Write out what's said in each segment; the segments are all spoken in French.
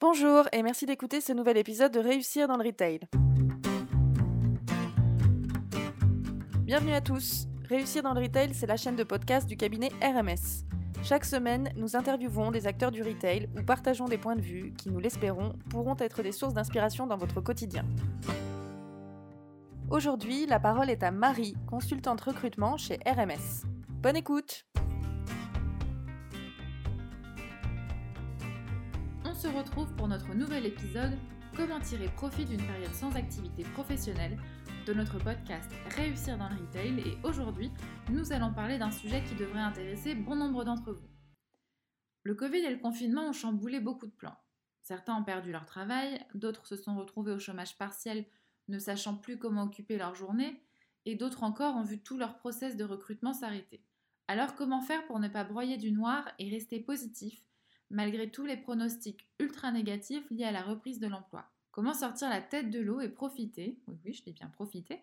Bonjour et merci d'écouter ce nouvel épisode de Réussir dans le Retail. Bienvenue à tous. Réussir dans le Retail, c'est la chaîne de podcast du cabinet RMS. Chaque semaine, nous interviewons des acteurs du retail ou partageons des points de vue qui, nous l'espérons, pourront être des sources d'inspiration dans votre quotidien. Aujourd'hui, la parole est à Marie, consultante recrutement chez RMS. Bonne écoute se retrouve pour notre nouvel épisode Comment tirer profit d'une période sans activité professionnelle de notre podcast Réussir dans le retail et aujourd'hui nous allons parler d'un sujet qui devrait intéresser bon nombre d'entre vous. Le Covid et le confinement ont chamboulé beaucoup de plans. Certains ont perdu leur travail, d'autres se sont retrouvés au chômage partiel ne sachant plus comment occuper leur journée et d'autres encore ont vu tout leur process de recrutement s'arrêter. Alors comment faire pour ne pas broyer du noir et rester positif malgré tous les pronostics ultra négatifs liés à la reprise de l'emploi. Comment sortir la tête de l'eau et profiter, oui oui je dis bien profiter,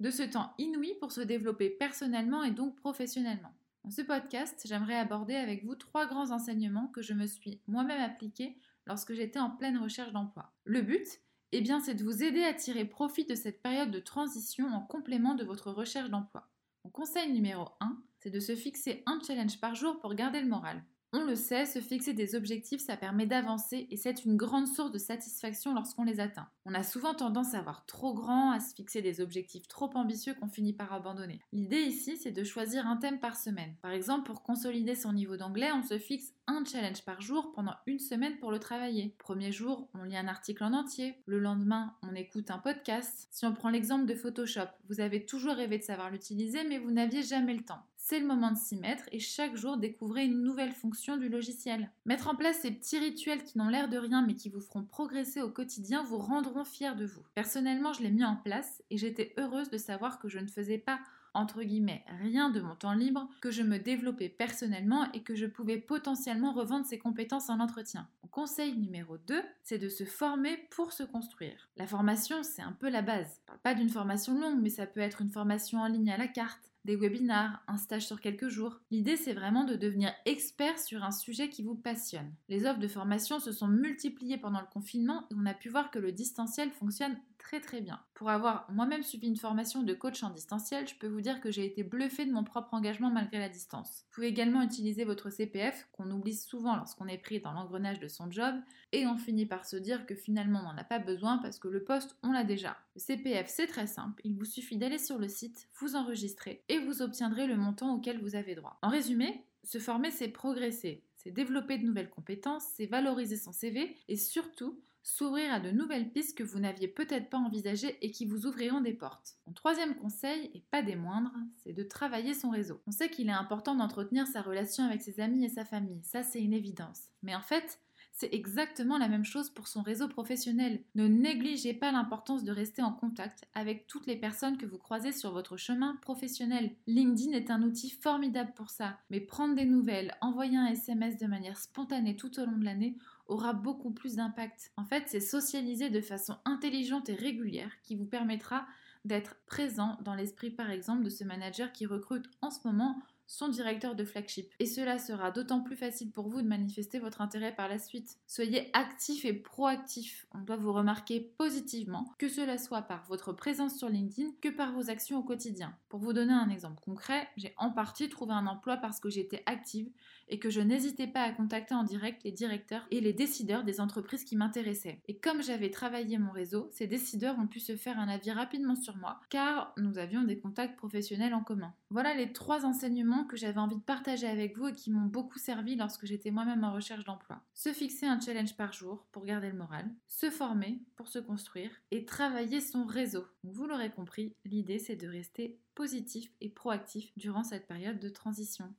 de ce temps inouï pour se développer personnellement et donc professionnellement? Dans ce podcast, j'aimerais aborder avec vous trois grands enseignements que je me suis moi-même appliqués lorsque j'étais en pleine recherche d'emploi. Le but, eh bien, c'est de vous aider à tirer profit de cette période de transition en complément de votre recherche d'emploi. Mon conseil numéro 1, c'est de se fixer un challenge par jour pour garder le moral. On le sait, se fixer des objectifs, ça permet d'avancer et c'est une grande source de satisfaction lorsqu'on les atteint. On a souvent tendance à avoir trop grand, à se fixer des objectifs trop ambitieux qu'on finit par abandonner. L'idée ici, c'est de choisir un thème par semaine. Par exemple, pour consolider son niveau d'anglais, on se fixe un challenge par jour pendant une semaine pour le travailler. Premier jour, on lit un article en entier. Le lendemain, on écoute un podcast. Si on prend l'exemple de Photoshop, vous avez toujours rêvé de savoir l'utiliser, mais vous n'aviez jamais le temps c'est le moment de s'y mettre et chaque jour découvrez une nouvelle fonction du logiciel. Mettre en place ces petits rituels qui n'ont l'air de rien mais qui vous feront progresser au quotidien vous rendront fiers de vous. Personnellement, je l'ai mis en place et j'étais heureuse de savoir que je ne faisais pas entre guillemets rien de mon temps libre, que je me développais personnellement et que je pouvais potentiellement revendre ces compétences en entretien. Mon conseil numéro 2, c'est de se former pour se construire. La formation, c'est un peu la base. pas d'une formation longue, mais ça peut être une formation en ligne à la carte, des webinars, un stage sur quelques jours. L'idée, c'est vraiment de devenir expert sur un sujet qui vous passionne. Les offres de formation se sont multipliées pendant le confinement et on a pu voir que le distanciel fonctionne très très bien. Pour avoir moi-même suivi une formation de coach en distanciel, je peux vous dire que j'ai été bluffée de mon propre engagement malgré la distance. Vous pouvez également utiliser votre CPF, qu'on oublie souvent lorsqu'on est pris dans l'engrenage de son job, et on finit par se dire que finalement on n'en a pas besoin parce que le poste, on l'a déjà. Le CPF, c'est très simple, il vous suffit d'aller sur le site, vous enregistrer, et vous obtiendrez le montant auquel vous avez droit. En résumé, se former, c'est progresser, c'est développer de nouvelles compétences, c'est valoriser son CV, et surtout, s'ouvrir à de nouvelles pistes que vous n'aviez peut-être pas envisagées et qui vous ouvriront des portes. Mon troisième conseil, et pas des moindres, c'est de travailler son réseau. On sait qu'il est important d'entretenir sa relation avec ses amis et sa famille, ça c'est une évidence. Mais en fait, c'est exactement la même chose pour son réseau professionnel. Ne négligez pas l'importance de rester en contact avec toutes les personnes que vous croisez sur votre chemin professionnel. LinkedIn est un outil formidable pour ça, mais prendre des nouvelles, envoyer un SMS de manière spontanée tout au long de l'année aura beaucoup plus d'impact. En fait, c'est socialiser de façon intelligente et régulière qui vous permettra d'être présent dans l'esprit par exemple de ce manager qui recrute en ce moment son directeur de flagship. Et cela sera d'autant plus facile pour vous de manifester votre intérêt par la suite. Soyez actif et proactif. On doit vous remarquer positivement, que cela soit par votre présence sur LinkedIn que par vos actions au quotidien. Pour vous donner un exemple concret, j'ai en partie trouvé un emploi parce que j'étais active et que je n'hésitais pas à contacter en direct les directeurs et les décideurs des entreprises qui m'intéressaient. Et comme j'avais travaillé mon réseau, ces décideurs ont pu se faire un avis rapidement sur moi car nous avions des contacts professionnels en commun. Voilà les trois enseignements que j'avais envie de partager avec vous et qui m'ont beaucoup servi lorsque j'étais moi-même en recherche d'emploi. Se fixer un challenge par jour pour garder le moral, se former pour se construire et travailler son réseau. Vous l'aurez compris, l'idée c'est de rester positif et proactif durant cette période de transition.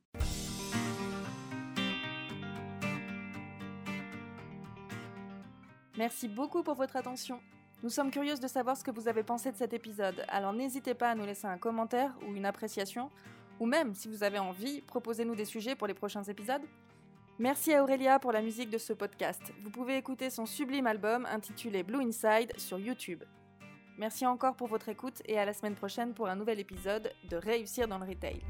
Merci beaucoup pour votre attention. Nous sommes curieuses de savoir ce que vous avez pensé de cet épisode, alors n'hésitez pas à nous laisser un commentaire ou une appréciation ou même, si vous avez envie, proposez-nous des sujets pour les prochains épisodes. Merci à Aurélia pour la musique de ce podcast. Vous pouvez écouter son sublime album intitulé Blue Inside sur YouTube. Merci encore pour votre écoute et à la semaine prochaine pour un nouvel épisode de Réussir dans le Retail.